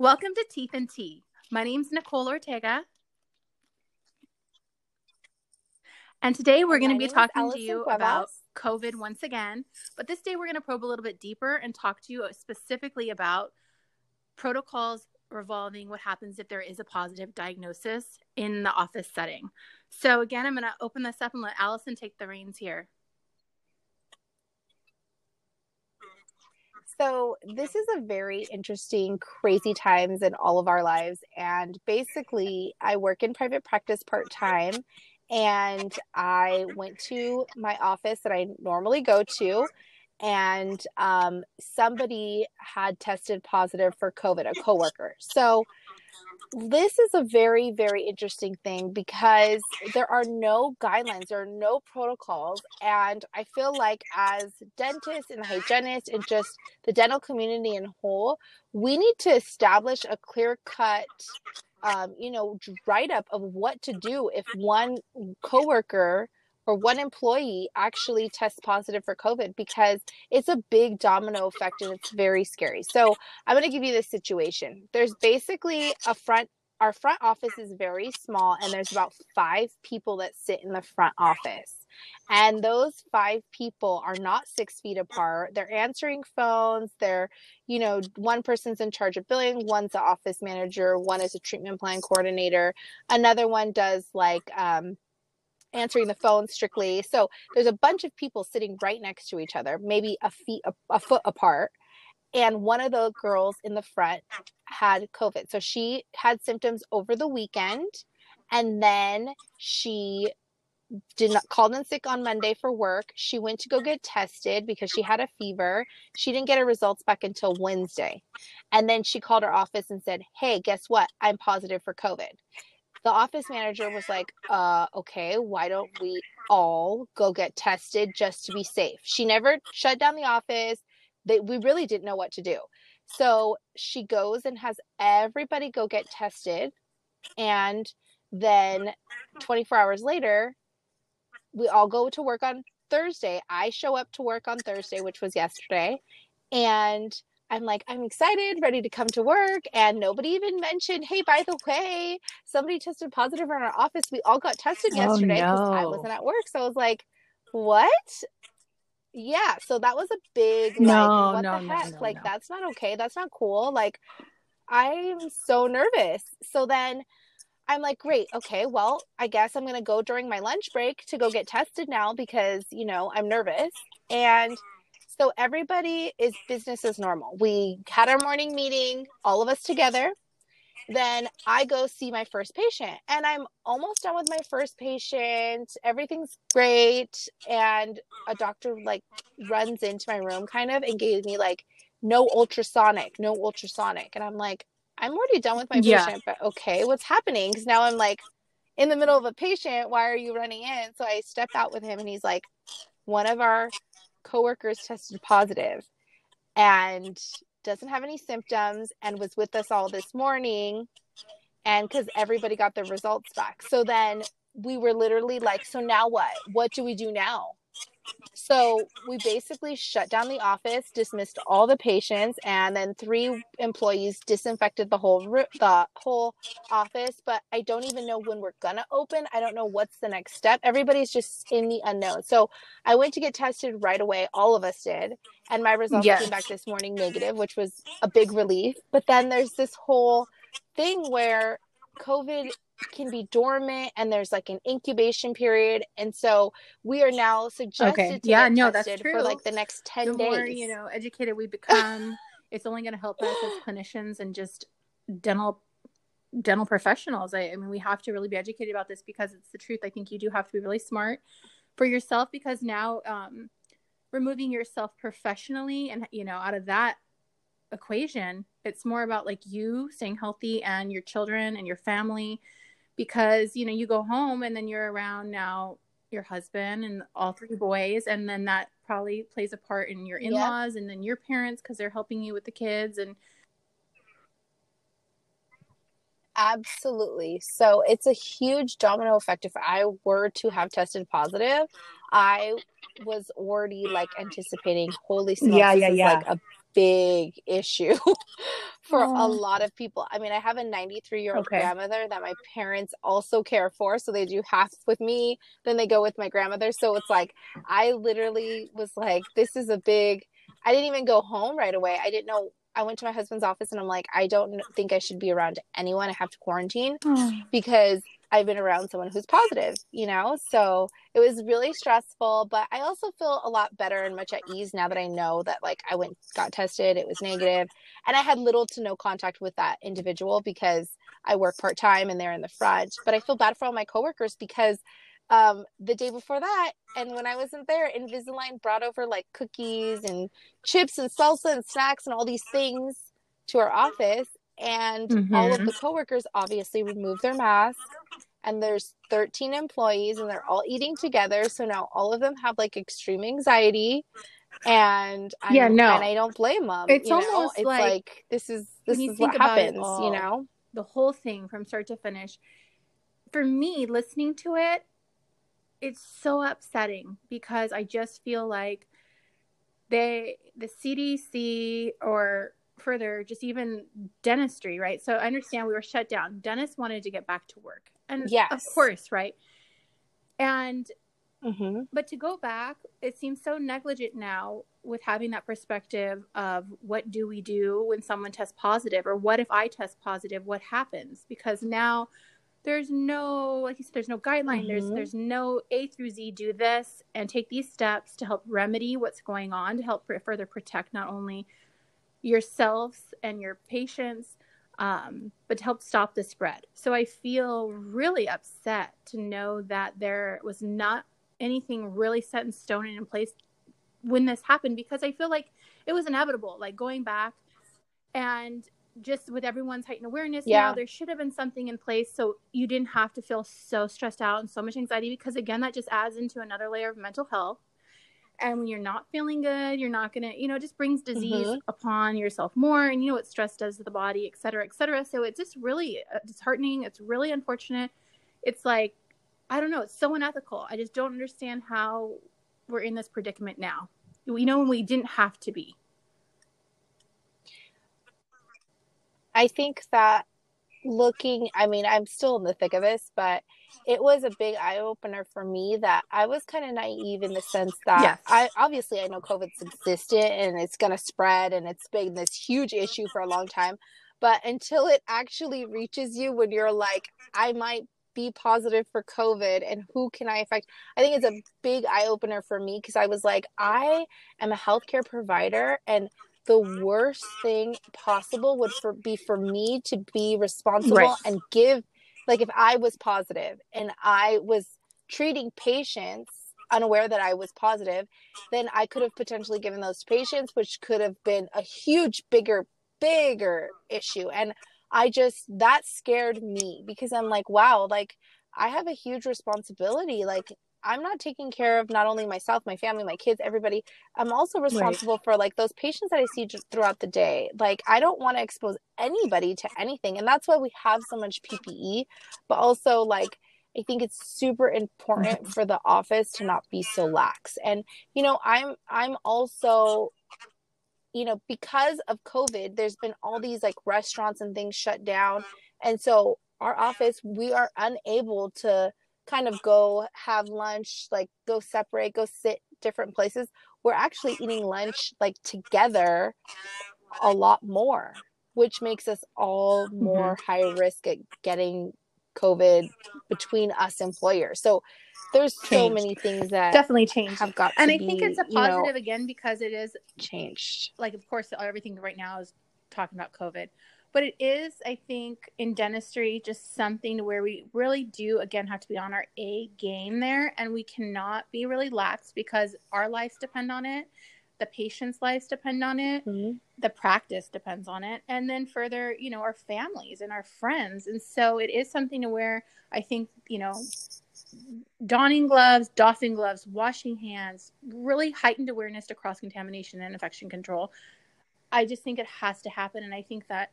Welcome to Teeth and Tea. My name's Nicole Ortega. And today we're going to be talking to you Cuevas. about COVID once again. But this day we're going to probe a little bit deeper and talk to you specifically about protocols revolving what happens if there is a positive diagnosis in the office setting. So, again, I'm going to open this up and let Allison take the reins here. So, this is a very interesting, crazy times in all of our lives. And basically, I work in private practice part time. And I went to my office that I normally go to, and um, somebody had tested positive for COVID, a coworker. So, this is a very very interesting thing because there are no guidelines there are no protocols and i feel like as dentists and hygienists and just the dental community in whole we need to establish a clear cut um, you know write up of what to do if one coworker or one employee actually tests positive for COVID because it's a big domino effect and it's very scary. So I'm going to give you this situation. There's basically a front, our front office is very small and there's about five people that sit in the front office. And those five people are not six feet apart. They're answering phones. They're, you know, one person's in charge of billing, one's the office manager, one is a treatment plan coordinator, another one does like, um, answering the phone strictly. So there's a bunch of people sitting right next to each other, maybe a feet a, a foot apart. And one of the girls in the front had COVID. So she had symptoms over the weekend and then she did not called in sick on Monday for work. She went to go get tested because she had a fever. She didn't get her results back until Wednesday. And then she called her office and said, Hey, guess what? I'm positive for COVID the office manager was like, uh, okay, why don't we all go get tested just to be safe? She never shut down the office. They, we really didn't know what to do. So she goes and has everybody go get tested. And then 24 hours later, we all go to work on Thursday. I show up to work on Thursday, which was yesterday. And I'm like, I'm excited, ready to come to work. And nobody even mentioned, hey, by the way, somebody tested positive in our office. We all got tested oh, yesterday because oh, no. I wasn't at work. So I was like, what? Yeah. So that was a big, no, like, what no, the heck? Like, that's not okay. That's not cool. Like, I'm so nervous. So then I'm like, great. Okay. Well, I guess I'm going to go during my lunch break to go get tested now because, you know, I'm nervous. And so everybody is business as normal. We had our morning meeting, all of us together. Then I go see my first patient and I'm almost done with my first patient. Everything's great. And a doctor like runs into my room kind of and gave me like no ultrasonic, no ultrasonic. And I'm like, I'm already done with my yeah. patient, but okay, what's happening? Because now I'm like in the middle of a patient. Why are you running in? So I step out with him and he's like, one of our coworkers tested positive and doesn't have any symptoms and was with us all this morning and because everybody got their results back. So then we were literally like so now what? What do we do now so we basically shut down the office, dismissed all the patients, and then three employees disinfected the whole the whole office. But I don't even know when we're gonna open. I don't know what's the next step. Everybody's just in the unknown. So I went to get tested right away. All of us did, and my results yes. came back this morning negative, which was a big relief. But then there's this whole thing where COVID can be dormant and there's like an incubation period. And so we are now suggested okay. to yeah no that's true for like the next 10 the days more, you know educated we become it's only going to help us as clinicians and just dental dental professionals. I, I mean we have to really be educated about this because it's the truth. I think you do have to be really smart for yourself because now um removing yourself professionally and you know out of that equation it's more about like you staying healthy and your children and your family because you know you go home and then you're around now your husband and all three boys and then that probably plays a part in your in-laws and then your parents because they're helping you with the kids and absolutely. So it's a huge domino effect. If i were to have tested positive i was already like anticipating holy smokes yeah yeah yeah. like a big issue for a oh. lot of people. I mean, I have a 93 year old Okay. grandmother that my parents also care for. So they do half with me, then they go with my grandmother. So it's like, I literally was like, this is a big, I didn't even go home right away. I didn't know. I went to my husband's office and I'm like, I don't think I should be around anyone. I have to quarantine oh. because I've been around someone who's positive, you know? So it was really stressful, but I also feel a lot better and much at ease now that I know that like I went got tested, it was negative, and I had little to no contact with that individual because I work part-time and they're in the front. But I feel bad for all my coworkers because um the day before that and when I wasn't there, Invisalign brought over like cookies and chips and salsa and snacks and all these things to our office and all of Mhm. the coworkers obviously removed their mask and there's 13 employees and they're all eating together so now all of them have like extreme anxiety and I'm, Yeah, no. and I don't blame them It's you know? almost it's like- like, this is this is what happens you know the whole thing from start to finish for me listening to it it's so upsetting because i just feel like they the cdc or further just even dentistry right so i understand we were shut down dentists wanted to get back to work and yes. of course right and hmm but to go back, it seems so negligent now with having that perspective of what do we do when someone tests positive, or what if I test positive? What happens? Because now there's no, like you said, there's no guideline. There's Mhm. there's no A through Z. Do this and take these steps to help remedy what's going on to help further protect not only yourselves and your patients, um, but to help stop the spread. So I feel really upset to know that there was not anything really set in stone and in place when this happened because I feel like it was inevitable. Like going back and just with everyone's heightened awareness Yeah. now, there should have been something in place so you didn't have to feel so stressed out and so much anxiety because again, that just adds into another layer of mental health. And when you're not feeling good, you're not gonna, you know, it just brings disease Mhm. upon yourself more, and you know what stress does to the body, et cetera, et cetera. So it's just really uh, disheartening. It's really unfortunate. It's like, I don't know, it's so unethical. I just don't understand how we're in this predicament now. We know when we didn't have to be. I think that looking, I mean, I'm still in the thick of this, but it was a big eye opener for me that I was kind of naive in the sense that. I obviously I know COVID's existed and it's going to spread and it's been this huge issue for a long time. But until it actually reaches you when you're like, I might be positive for COVID and who can I affect? I think it's a big eye opener for me because I was like, I am a healthcare provider and the worst thing possible would for, be for me to be responsible Right. and give like if i was positive and i was treating patients unaware that i was positive then i could have potentially given those patients which could have been a huge bigger bigger issue. And i just that scared me because i'm like wow like i have a huge responsibility. Like i'm not taking care of not only myself my family my kids everybody. I'm also responsible for like those patients that i see just throughout the day. Like i don't want to expose anybody to anything and that's why we have so much ppe but also like i think it's super important for the office to not be so lax. And you know i'm i'm also you know because of covid there's been all these like restaurants and things shut down. And so our office we are unable to kind of go have lunch like go separate go sit different places. We're actually eating lunch like together a lot more which makes us all more mm-hmm. high risk at getting covid between us employers. So there's so many things that Definitely changed. have got And to I think it's a you know, positive again because it is changed. like of course everything right now is talking about covid but it is i think in dentistry just something to where we really do again have to be on our a game there and we cannot be really lax because our lives depend on it the patient's lives depend on it Mhm. the practice depends on it and then further you know our families and our friends and so it is something to where i think you know donning gloves doffing gloves washing hands really heightened awareness to cross contamination and infection control i just think it has to happen and i think that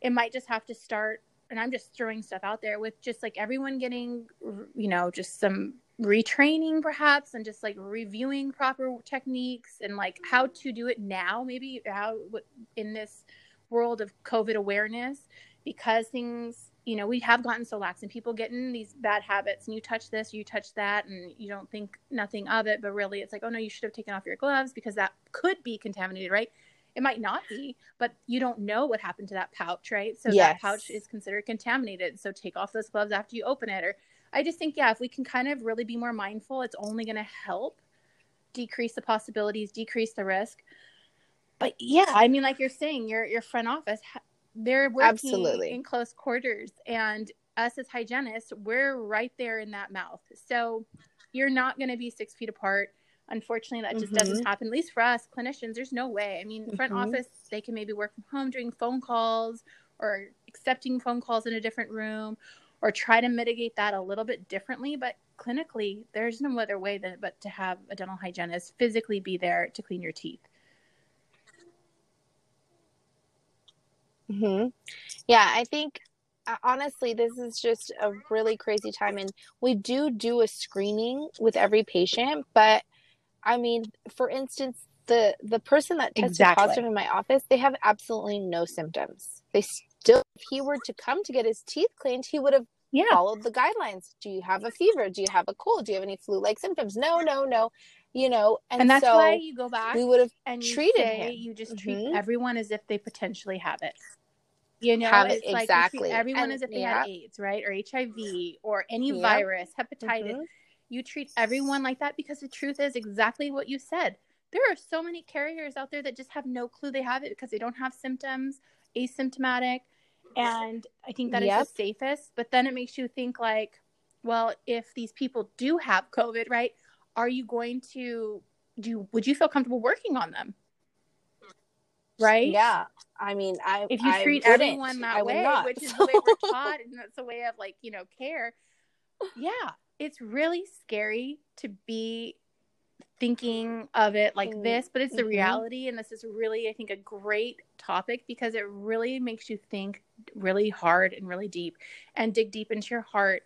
it might just have to start and i'm just throwing stuff out there with just like everyone getting you know just some retraining perhaps and just like reviewing proper techniques and like how to do it now maybe how in this world of covid awareness because things you know we have gotten so lax and people get in these bad habits and you touch this you touch that and you don't think nothing of it but really it's like oh no you should have taken off your gloves because that could be contaminated right it might not be but you don't know what happened to that pouch right so yes. that pouch is considered contaminated so take off those gloves after you open it or I just think, yeah, if we can kind of really be more mindful, it's only going to help decrease the possibilities, decrease the risk. But yeah, I mean, like you're saying, your your front office, they're working Absolutely. in close quarters, and us as hygienists, we're right there in that mouth. So you're not going to be six feet apart. Unfortunately, that just mm-hmm. doesn't happen. At least for us clinicians, there's no way. I mean, front mm-hmm. office, they can maybe work from home doing phone calls or accepting phone calls in a different room or try to mitigate that a little bit differently. But clinically, there's no other way than but to have a dental hygienist physically be there to clean your teeth. Hmm. Yeah, I think uh, honestly, this is just a really crazy time, and we do do a screening with every patient. But I mean, for instance, the the person that tested exactly. positive in my office, they have absolutely no symptoms. They still, if he were to come to get his teeth cleaned, he would have yeah. followed the guidelines. Do you have a fever? Do you have a cold? Do you have any flu-like symptoms? No, no, no. You know, and, and that's so why you go back. We would have and treated him. You just treat mm-hmm. everyone as if they potentially have it. You know, have it's it, like exactly. everyone and, as if they yeah. had AIDS, right, or HIV, or any yep. virus, hepatitis. Mm-hmm. You treat everyone like that because the truth is exactly what you said. There are so many carriers out there that just have no clue they have it because they don't have symptoms, asymptomatic and I think that yep. is the safest. But then it makes you think like, well, if these people do have COVID, right? Are you going to do? Would you feel comfortable working on them? Right? Yeah. I mean, I if you treat everyone that way, which is the way we're taught, and that's a way of like you know care. Yeah, it's really scary to be thinking of it like mm-hmm. this, but it's the mm-hmm. reality. And this is really, I think, a great topic because it really makes you think really hard and really deep and dig deep into your heart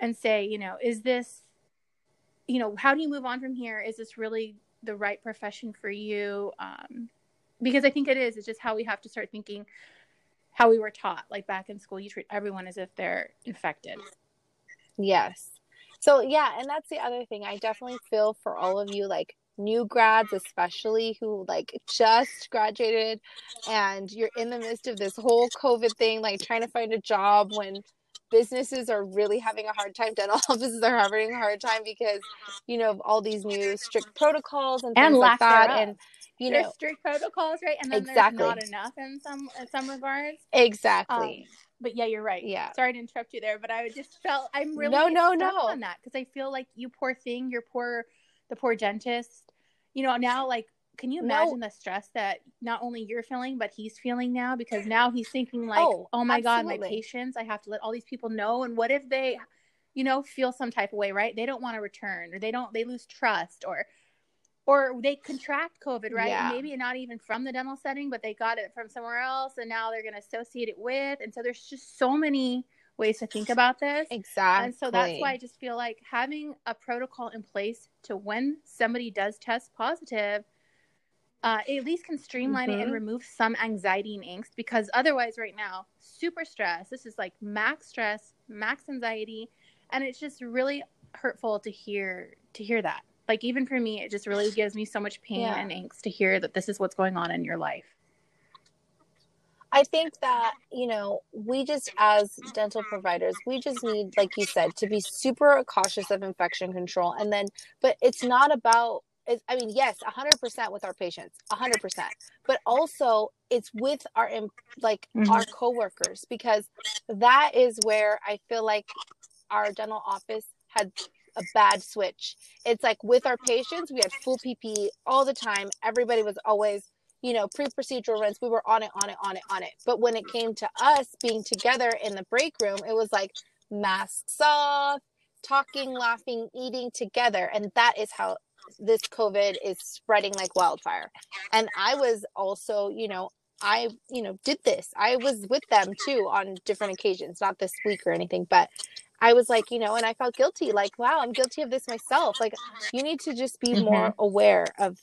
and say, you know, is this, you know, how do you move on from here? Is this really the right profession for you? Um, because I think it is. It's just how we have to start thinking how we were taught. Like back in school, you treat everyone as if they're infected. Yes. So yeah, and that's the other thing. I definitely feel for all of you like new grads especially who like just graduated and you're in the midst of this whole covid thing like trying to find a job when businesses are really having a hard time dental offices are having a hard time because you know of all these new strict protocols and things and like that and you there's know strict protocols right and then exactly. there's not enough in some in some regards exactly um, but yeah, you're right. Yeah. Sorry to interrupt you there, but I just felt I'm really no, no, no on that because I feel like you poor thing, you're poor, the poor dentist. You know, now like, can you imagine no. the stress that not only you're feeling, but he's feeling now because now he's thinking like, oh, oh my absolutely. god, my patients, I have to let all these people know, and what if they, you know, feel some type of way, right? They don't want to return, or they don't, they lose trust, or or they contract COVID, right? Yeah. Maybe not even from the dental setting, but they got it from somewhere else and now they're going to associate it with. And so there's just so many ways to think about this. Exactly. And so that's why I just feel like having a protocol in place to when somebody does test positive, uh, at least can streamline mm-hmm. it and mm-hmm. remove some anxiety and angst because otherwise, right now, super stress. This is like max stress, max anxiety, and it's just really hurtful to hear to hear that like even for me it just really gives me so much pain yeah. and angst to hear that this is what's going on in your life I think that, you know, we just as dental providers, we just need, like you said, to be super cautious of infection control. And then, but it's not about, it's, I mean, yes, 100% with our patients, 100%. But also, it's with our, like, mm-hmm. our coworkers, because that is where I feel like our dental office had a bad switch. It's like with our patients, we had full PPE all the time. Everybody was always, you know, pre procedural runs. We were on it, on it, on it, on it. But when it came to us being together in the break room, it was like masks off, talking, laughing, eating together. And that is how this COVID is spreading like wildfire. And I was also, you know, I, you know, did this. I was with them too on different occasions, not this week or anything, but I was like, you know, and I felt guilty. Like, wow, I'm guilty of this myself. Like, you need to just be mm-hmm. more aware of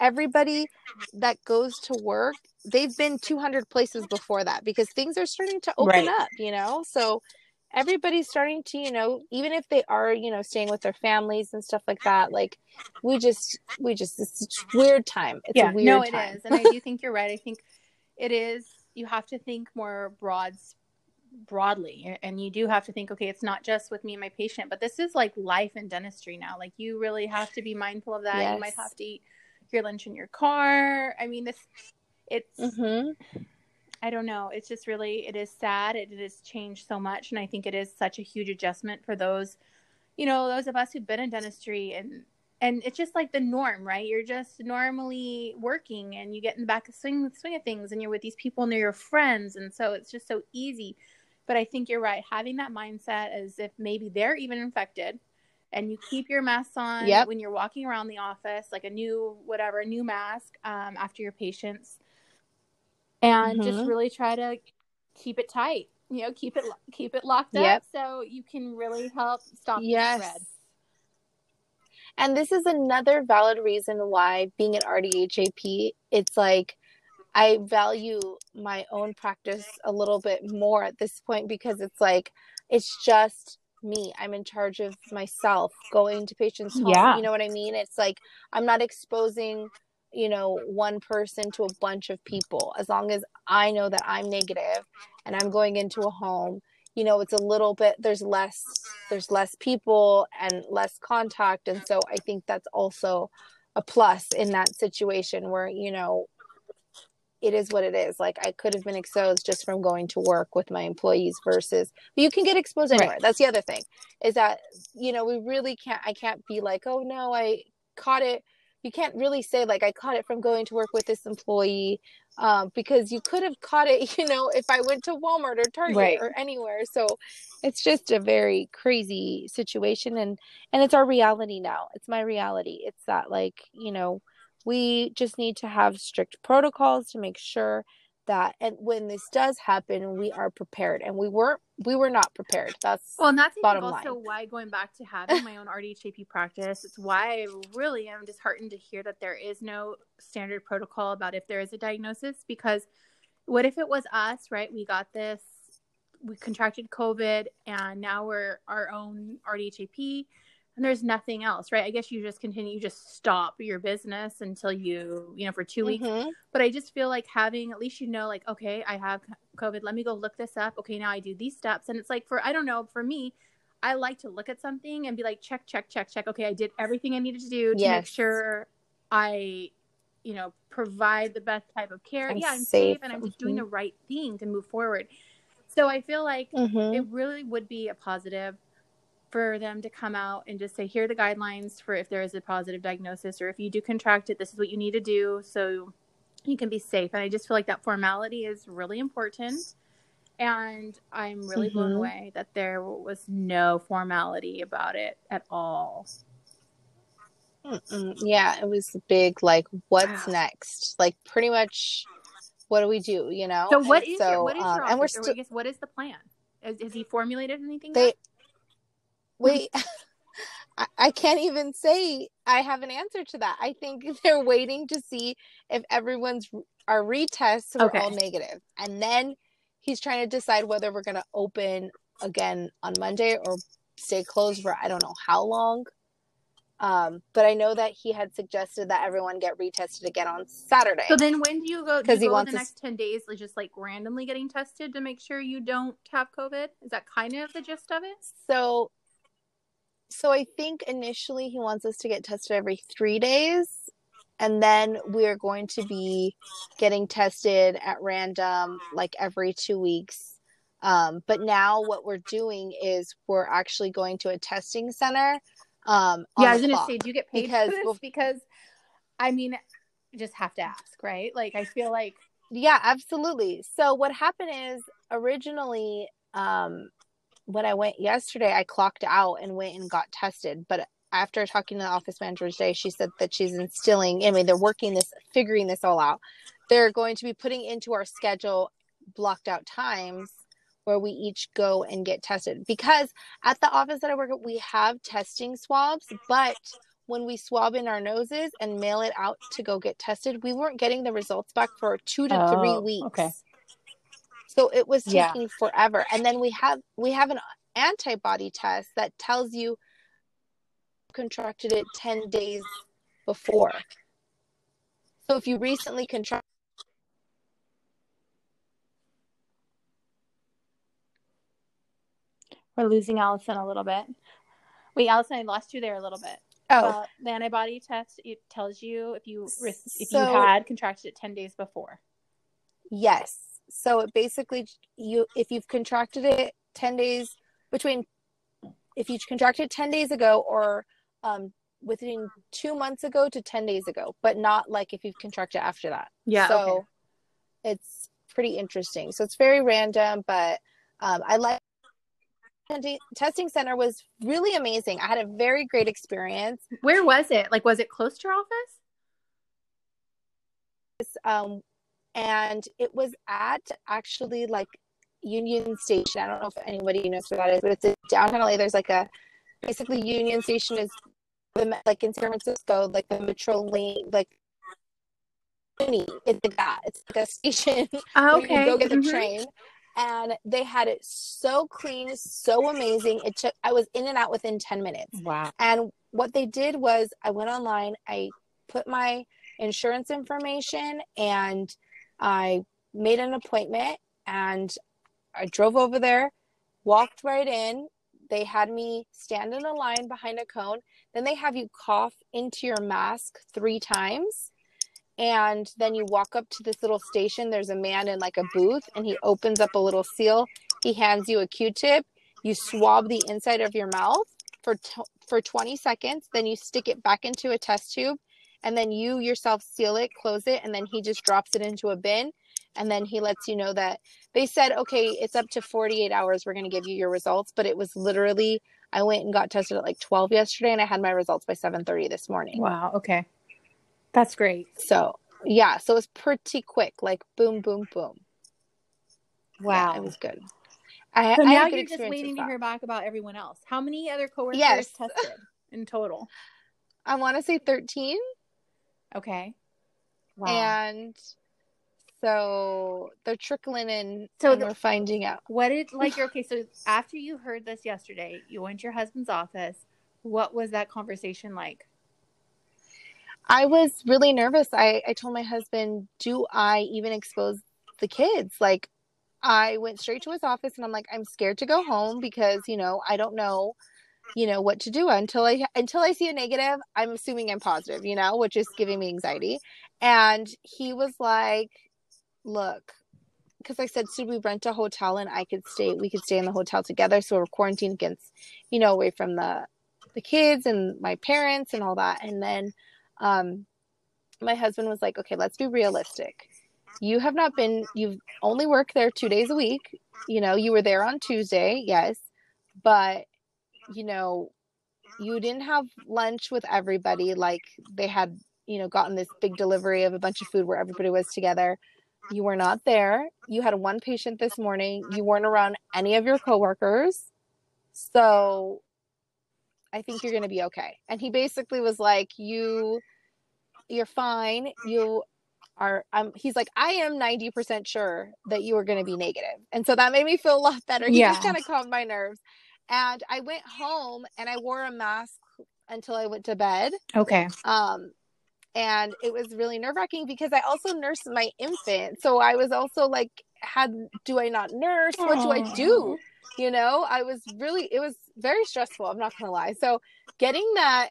everybody that goes to work. They've been 200 places before that because things are starting to open right. up, you know? So everybody's starting to, you know, even if they are, you know, staying with their families and stuff like that, like we just, we just, it's a weird time. It's yeah, a weird no, it time. is. And I do think you're right. I think it is, you have to think more broad broadly and you do have to think okay it's not just with me and my patient but this is like life in dentistry now like you really have to be mindful of that yes. you might have to eat your lunch in your car i mean this it's mm-hmm. i don't know it's just really it is sad it, it has changed so much and i think it is such a huge adjustment for those you know those of us who've been in dentistry and and it's just like the norm, right? You're just normally working and you get in the back of swing swing of things and you're with these people and they're your friends and so it's just so easy but I think you're right. Having that mindset as if maybe they're even infected and you keep your mask on yep. when you're walking around the office, like a new, whatever, a new mask um, after your patients. And mm-hmm. just really try to keep it tight, you know, keep it, keep it locked yep. up so you can really help stop yes. the spread. And this is another valid reason why being an RDHAP, it's like I value my own practice a little bit more at this point because it's like it's just me. I'm in charge of myself going to patients' home. Yeah. You know what I mean? It's like I'm not exposing, you know, one person to a bunch of people. As long as I know that I'm negative and I'm going into a home, you know, it's a little bit there's less there's less people and less contact and so I think that's also a plus in that situation where, you know, it is what it is. Like I could have been exposed just from going to work with my employees versus but you can get exposed anywhere. Right. That's the other thing. Is that, you know, we really can't I can't be like, oh no, I caught it. You can't really say like I caught it from going to work with this employee. Um, because you could have caught it, you know, if I went to Walmart or Target right. or anywhere. So it's just a very crazy situation and and it's our reality now. It's my reality. It's that like, you know, we just need to have strict protocols to make sure that and when this does happen we are prepared and we weren't we were not prepared that's well and that's bottom also line. why going back to having my own rdhap practice it's why i really am disheartened to hear that there is no standard protocol about if there is a diagnosis because what if it was us right we got this we contracted covid and now we're our own rdhap and there's nothing else, right? I guess you just continue, you just stop your business until you, you know, for 2 weeks. Mm-hmm. But I just feel like having, at least you know, like, okay, I have COVID. Let me go look this up. Okay, now I do these steps. And it's like, for, I don't know, for me, I like to look at something and be like, check, check, check, check. Okay, I did everything I needed to do to yes. make sure I, you know, provide the best type of care. I'm yeah, I'm safe, safe and I'm just mm-hmm. doing the right thing to move forward. So I feel like mm-hmm. it really would be a positive for them to come out and just say, here are the guidelines for if there is a positive diagnosis or if you do contract it, this is what you need to do so you can be safe. And I just feel like that formality is really important. And I'm really mm-hmm. blown away that there was no formality about it at all. Mm-mm. Yeah, it was big. Like, what's wow. next? Like, pretty much, what do we do? You know. So, what and is so, your, what is um, your and we're still, guess, what is the plan? Has, has he formulated anything? They, wait I, I can't even say I have an answer to that. I think they're waiting to see if everyone's our retests were okay. all negative, and then he's trying to decide whether we're going to open again on Monday or stay closed for I don't know how long. Um, but I know that he had suggested that everyone get retested again on Saturday. So then, when do you go? Because he wants the next ten days, like just like randomly getting tested to make sure you don't have COVID. Is that kind of the gist of it? So so I think initially he wants us to get tested every three days. And then we're going to be getting tested at random like every two weeks. Um, but now what we're doing is we're actually going to a testing center. Um, yeah, I was going to say, do you get paid because, for this? Because, I mean, just have to ask, right? Like, I feel like. Yeah, absolutely. So what happened is originally um, when I went yesterday, I clocked out and went and got tested. But after talking to the office manager today, she said that she's instilling, I mean, they're working this, figuring this all out. They're going to be putting into our schedule blocked out times where we each go and get tested because at the office that I work at, we have testing swabs, but when we swab in our noses and mail it out to go get tested, we weren't getting the results back for two to Oh, three weeks. okay. So it was Yeah. taking forever. And then we have we have an antibody test that tells you contracted it 10 days before. So if you recently contracted We're losing Allison a little bit. Wait, Allison, I lost you there a little bit. oh About the antibody test, it tells you if you re- if you had contracted it ten days before. Yes. So it basically you if you've contracted it 10 days between if you contracted 10 days ago or um within 2 months ago to 10 days ago, but not like if you've contracted after that. Yeah. So okay. it's pretty interesting. So it's very random, but um I like testing- testing center was really amazing. I had a very great experience. Where was it? Like, was it close to your office? um, and it was at actually like Union Station. I don't know if anybody knows where that is, but it's in downtown LA. There's like a basically Union Station is the like in San Francisco, like the Metro lane, like it's like that. It's like a station Oh, can go get the Mhm. train. And they had it so clean, so amazing. It took I was in and out within 10 minutes. Wow. And what they did was I went online, I put my insurance information and I made an appointment and I drove over there, walked right in. They had me stand in a line behind a cone. Then they have you cough into your mask three times. And then you walk up to this little station. There's a man in like a booth and he opens up a little seal. He hands you a Q tip. You swab the inside of your mouth for t- for 20 seconds then you stick it back into a test tube and then you yourself seal it close it and then he just drops it into a bin and then he lets you know that they said okay it's up to 48 hours we're going to give you your results but it was literally i went and got tested at like 12 yesterday and i had my results by 7.30 this morning Wow. Okay. That's great. so yeah so it was pretty quick like boom boom boom Wow. yeah, it was good I, so I now you're just waiting to hear back about everyone else. How many other coworkers Yes. tested in total? i want to say 13 Okay. Wow. and so they're trickling in So and the- we're finding out what did like okay? So after you heard this yesterday, you went to your husband's office. What was that conversation like? i was really nervous i i told my husband do i even expose the kids like i went straight to his office and i'm like i'm scared to go home because you know i don't know you know what to do until i until i see a negative i'm assuming i'm positive you know which is giving me anxiety. And he was like look because i said should we rent a hotel and i could stay we could stay in the hotel together? So we're quarantined against you know away from the the kids and my parents and all that. And then um my husband was like okay let's be realistic. You have not been you've only worked there two days a week. You know you were there on tuesday yes but you know you didn't have lunch with everybody like they had you know gotten this big delivery of a bunch of food where everybody was together. You were not there. You had one patient this morning. You weren't around any of your coworkers. So i think you're going to be okay. And he basically was like you you're fine. You are um he's like i am 90% sure that you are going to be negative. And so that made me feel a lot better. He just Yeah. kind of calmed my nerves and i went home and i wore a mask until i went to bed Okay. um and it was really nerve wracking because I also nursed my infant. So I was also like, had do I not nurse? What do I do? You know, I was really it was very stressful. I'm not gonna lie. So getting that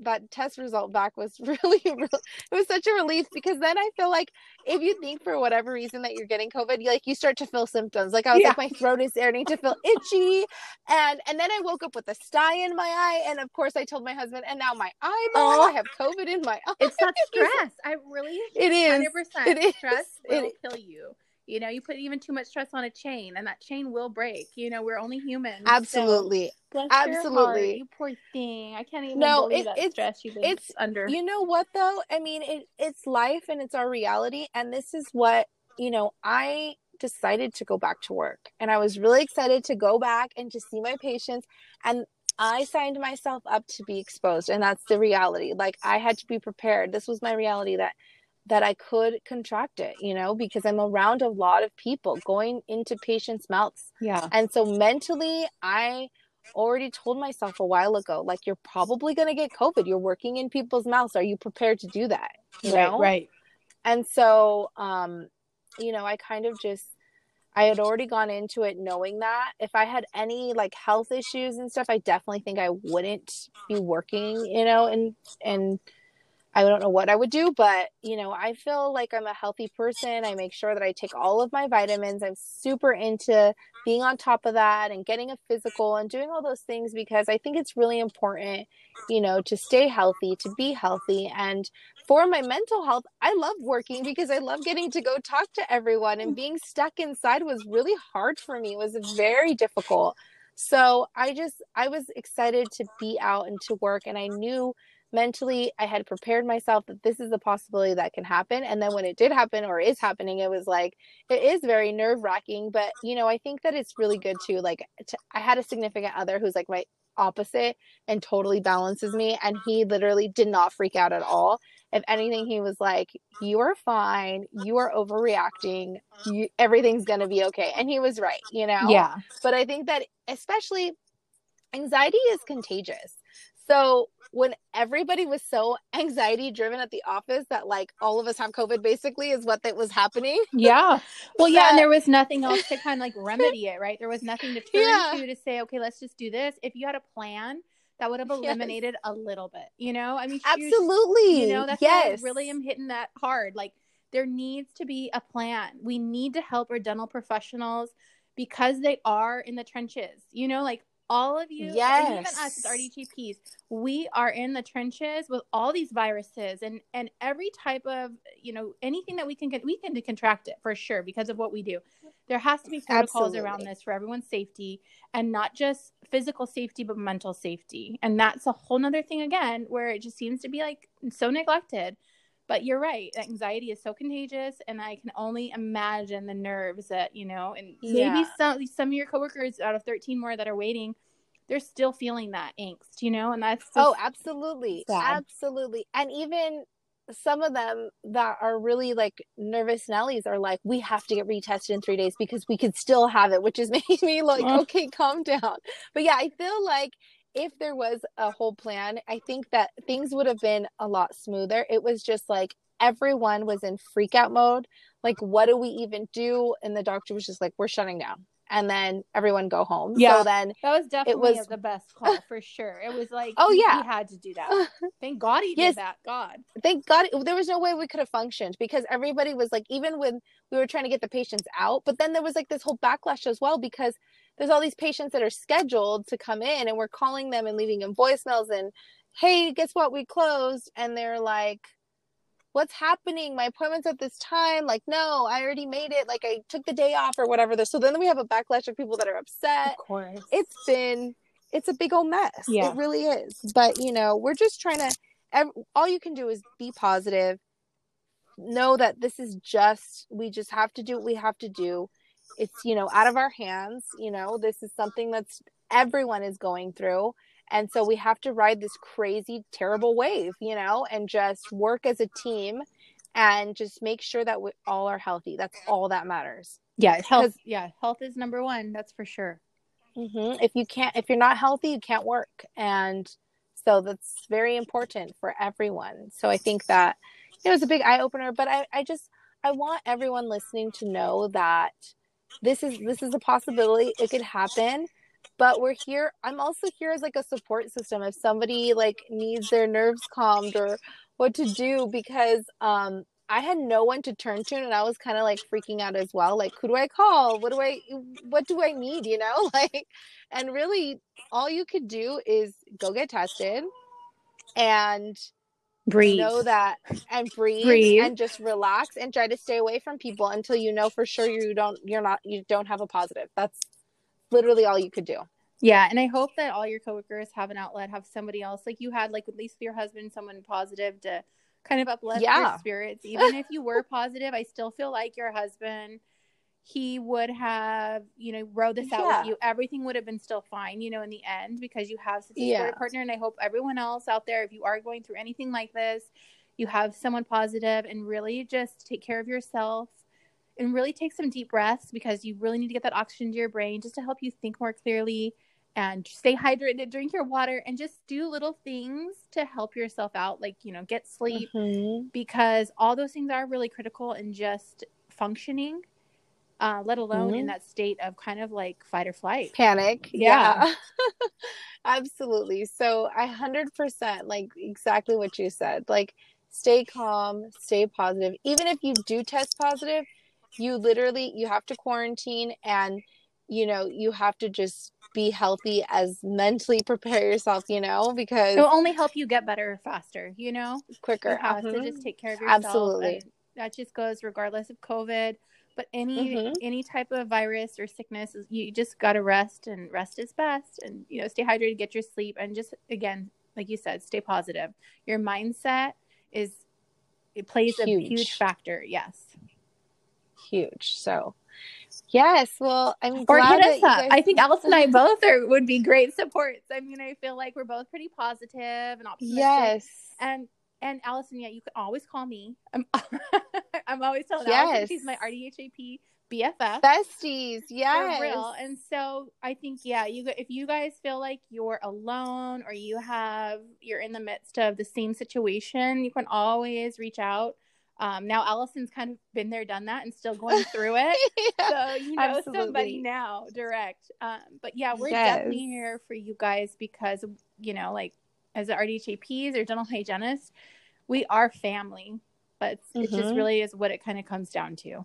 that test result back was really, really it was such a relief because then I feel like if you think for whatever reason that you're getting COVID, you like you start to feel symptoms. Like I was Yeah. like my throat is starting to feel itchy, and and then I woke up with a sty in my eye, and of course I told my husband, and now my eyeball, Oh. I have COVID in my eye. It's that stress. I really It is. It is. stress It will is. kill you. You know, you put even too much stress on a chain, and that chain will break. You know, we're only humans. so Absolutely. heart, Absolutely. you poor thing. I can't even No, believe it- that it's- stress you've been it's- under. You know what though? I mean, it it's life and it's our reality and this is what, you know, I decided to go back to work. And I was really excited to go back and to see my patients. And I signed myself up to be exposed. And that's the reality. Like I had to be prepared. This was my reality that that I could contract it, you know, because I'm around a lot of people going into patients' mouths. Yeah. And so mentally, I already told myself a while ago, like, you're probably going to get COVID. You're working in people's mouths. Are you prepared to do that? You right, know? right. And so, um, you know, I kind of just, I had already gone into it knowing that if I had any like health issues and stuff, I definitely think I wouldn't be working, you know, and, and, I don't know what I would do, but you know, I feel like I'm a healthy person. I make sure that I take all of my vitamins. I'm super into being on top of that and getting a physical and doing all those things because I think it's really important, you know, to stay healthy, to be healthy. And for my mental health, I love working because I love getting to go talk to everyone and being stuck inside was really hard for me. It was very difficult. So I just, I was excited to be out and to work. And I knew mentally I had prepared myself that this is a possibility that can happen. And then when it did happen or is happening, it was like, it is very nerve wracking. But, you know, I think that it's really good too. Like, to, I had a significant other who's like my opposite and totally balances me. And he literally did not freak out at all. If anything, he was like, You are fine. You are overreacting. You, everything's going to be okay. And he was right, you know? Yeah. But I think that especially anxiety is contagious. So when everybody was so anxiety driven at the office that like all of us have COVID basically is what that was happening. Yeah. Well, yeah, and there was nothing else to kind of like remedy it, right? There was nothing to turn yeah. to to say, okay, let's just do this. If you had a plan, that would have eliminated yes. a little bit, you know? I mean, absolutely. You know, that's yes. why I really am hitting that hard. Like, there needs to be a plan. We need to help our dental professionals because they are in the trenches. You know, like all of you, yes. even us as RDTPs, we are in the trenches with all these viruses and and every type of you know anything that we can get, we can to contract it for sure because of what we do. There has to be protocols Absolutely. around this for everyone's safety and not just physical safety but mental safety. And that's a whole nother thing again where it just seems to be like so neglected. But you're right, anxiety is so contagious, and I can only imagine the nerves that you know, and yeah. maybe some some of your coworkers out of 13 more that are waiting they're still feeling that angst, you know, and that's oh, absolutely, sad. absolutely, and even some of them that are really like nervous Nellies are like, we have to get retested in three days because we could still have it, which is making me like, okay, calm down. But yeah, I feel like if there was a whole plan, I think that things would have been a lot smoother. It was just like everyone was in freak out mode. Like, what do we even do? And the doctor was just like, we're shutting down and then everyone go home. Yeah. So then that was definitely it was the best call for sure. It was like, oh yeah, he had to do that. Thank God he yes. did that. God, thank God there was no way we could have functioned because everybody was like, even when we were trying to get the patients out, but then there was like this whole backlash as well because there's all these patients that are scheduled to come in and we're calling them and leaving them voicemails and hey, guess what? We closed, and they're like what's happening? My appointment's at this time. Like, no, I already made it. Like, I took the day off or whatever. So then we have a backlash of people that are upset. Of course. It's been, it's a big old mess. Yeah. It really is. But, you know, we're just trying to, all you can do is be positive. Know that this is just, we just have to do what we have to do. It's, you know, out of our hands. You know, this is something that's everyone is going through and so we have to ride this crazy, terrible wave, you know, and just work as a team and just make sure that we all are healthy. That's all that matters. Yeah, health. Yeah, health is number one. That's for sure. Mm-hmm. If you can't, if you're not healthy, you can't work, and so that's very important for everyone. So I think that it was a big eye opener. But I, I just, I want everyone listening to know that this is this is a possibility. It could happen. But we're here i'm also here as like a support system. If somebody like needs their nerves calmed or what to do because um i had no one to turn to and i was kind of like freaking out as well. Like who do i call? What do i what do i need you know? Like and really all you could do is go get tested and breathe know that and breathe, breathe, and just relax and try to stay away from people until you know for sure you don't you're not you don't have a positive that's literally all you could do. Yeah, and I hope that all your coworkers have an outlet, have somebody else like you had, like at least your husband, someone positive to kind of uplift yeah. your spirits. Even if you were positive, I still feel like your husband, he would have, you know, rode this out Yeah. with you. Everything would have been still fine, you know, in the end because you have such a Yeah. partner. And I hope everyone else out there, if you are going through anything like this, you have someone positive and really just take care of yourself and really take some deep breaths because you really need to get that oxygen to your brain just to help you think more clearly and stay hydrated, drink your water, and just do little things to help yourself out, like, you know, get sleep Mhm. because all those things are really critical in just functioning, uh, let alone in Mhm. that state of kind of like fight or flight. panic Yeah. yeah, absolutely so i 100% like exactly what you said like stay calm stay positive even if you do test positive you literally you have to quarantine and you know you have to just be healthy as mentally prepare yourself you know because It will only help you get better faster, you know? quicker You have to Mhm. just take care of yourself. Absolutely. that just goes regardless of COVID. But any Mhm. any type of virus or sickness, you just gotta rest, and rest is best. And you know, stay hydrated, get your sleep, and just again, like you said, stay positive. Your mindset is it plays a Huge. huge factor. Yes. huge so yes well i'm Or glad hit us up. guys- I think Alice and I both are would be great supports. I mean, I feel like we're both pretty positive and optimistic. yes And and Allison, yeah, you can always call me. I'm I'm always telling Allison Yes. she's my RDHAP BFF. besties yes For real. And so I think, yeah, you if you guys feel like you're alone or you have you're in the midst of the same situation, you can always reach out. Um, now Allison's kind of been there, done that, and still going through it. Yeah. So you know somebody now, direct. Um, but yeah, we're Yes. definitely here for you guys because you know, like as RDHAPs or dental hygienists, we are family. But it's, it just Mhm. really is what it kind of comes down to.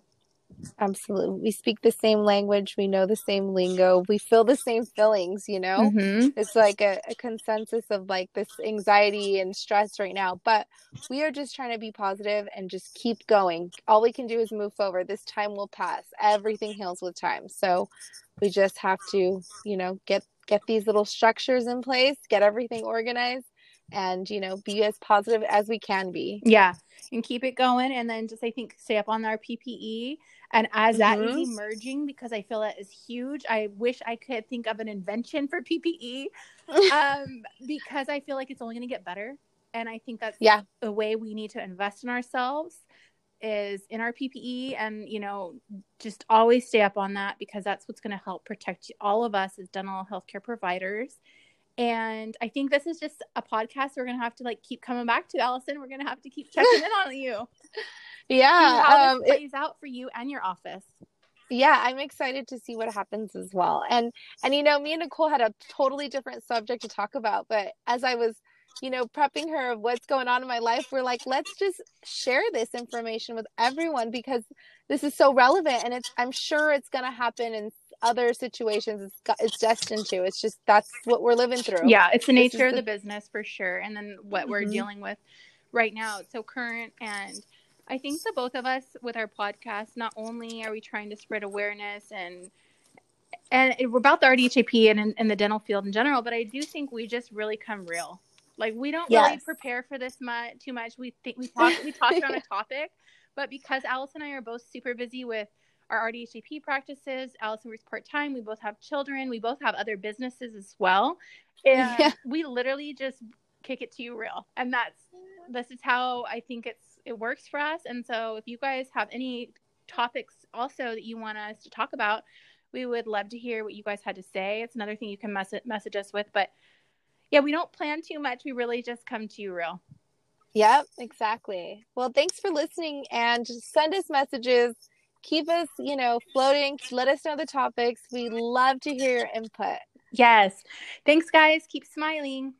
Absolutely. We speak the same language. We know the same lingo. We feel the same feelings, you know? Mhm. It's like a, a consensus of like this anxiety and stress right now. But we are just trying to be positive and just keep going. All we can do is move forward. This time will pass. Everything heals with time. So we just have to, you know, get get these little structures in place, get everything organized, and you know, be as positive as we can be. Yeah, and keep it going, and then just I think stay up on our PPE. And as that is Mhm. emerging, because I feel that is huge. I wish I could think of an invention for PPE, um, because I feel like it's only going to get better. And I think that's Yeah. the way we need to invest in ourselves is in our PPE, and you know, just always stay up on that because that's what's going to help protect all of us as dental healthcare providers. And I think this is just a podcast we're gonna have to like keep coming back to, Allison. We're gonna have to keep checking in on you. See Yeah. how Um, this plays out for you and your office. yeah i'm excited to see what happens as well and and you know me and nicole had a totally different subject to talk about but as i was you know prepping her of what's going on in my life we're like let's just share this information with everyone because this is so relevant and it's i'm sure it's going to happen in other situations it's got, it's destined to it's just that's what we're living through Yeah, it's the nature of the- the business for sure. And then what we're Mhm. dealing with right now. It's so current and I think the both of us with our podcast, not only are we trying to spread awareness and and we're about the RDHAP and in, in the dental field in general, but I do think we just really come real. Like we don't really prepare for this much too much. We think we talk we talk on a topic, but because Alice and I are both super busy with our RDHAP practices, Allison works part time. We both have children. We both have other businesses as well, and Yeah. we literally just kick it to you real. And that's this is how I think it's it works for us. And so if you guys have any topics also that you want us to talk about, we would love to hear what you guys had to say. It's another thing you can mess- message us with. But yeah, we don't plan too much. We really just come to you real. Yep, exactly. Well, thanks for listening and send us messages. Keep us, you know, floating. Let us know the topics. We love to hear your input. Yes. Thanks, guys. Keep smiling.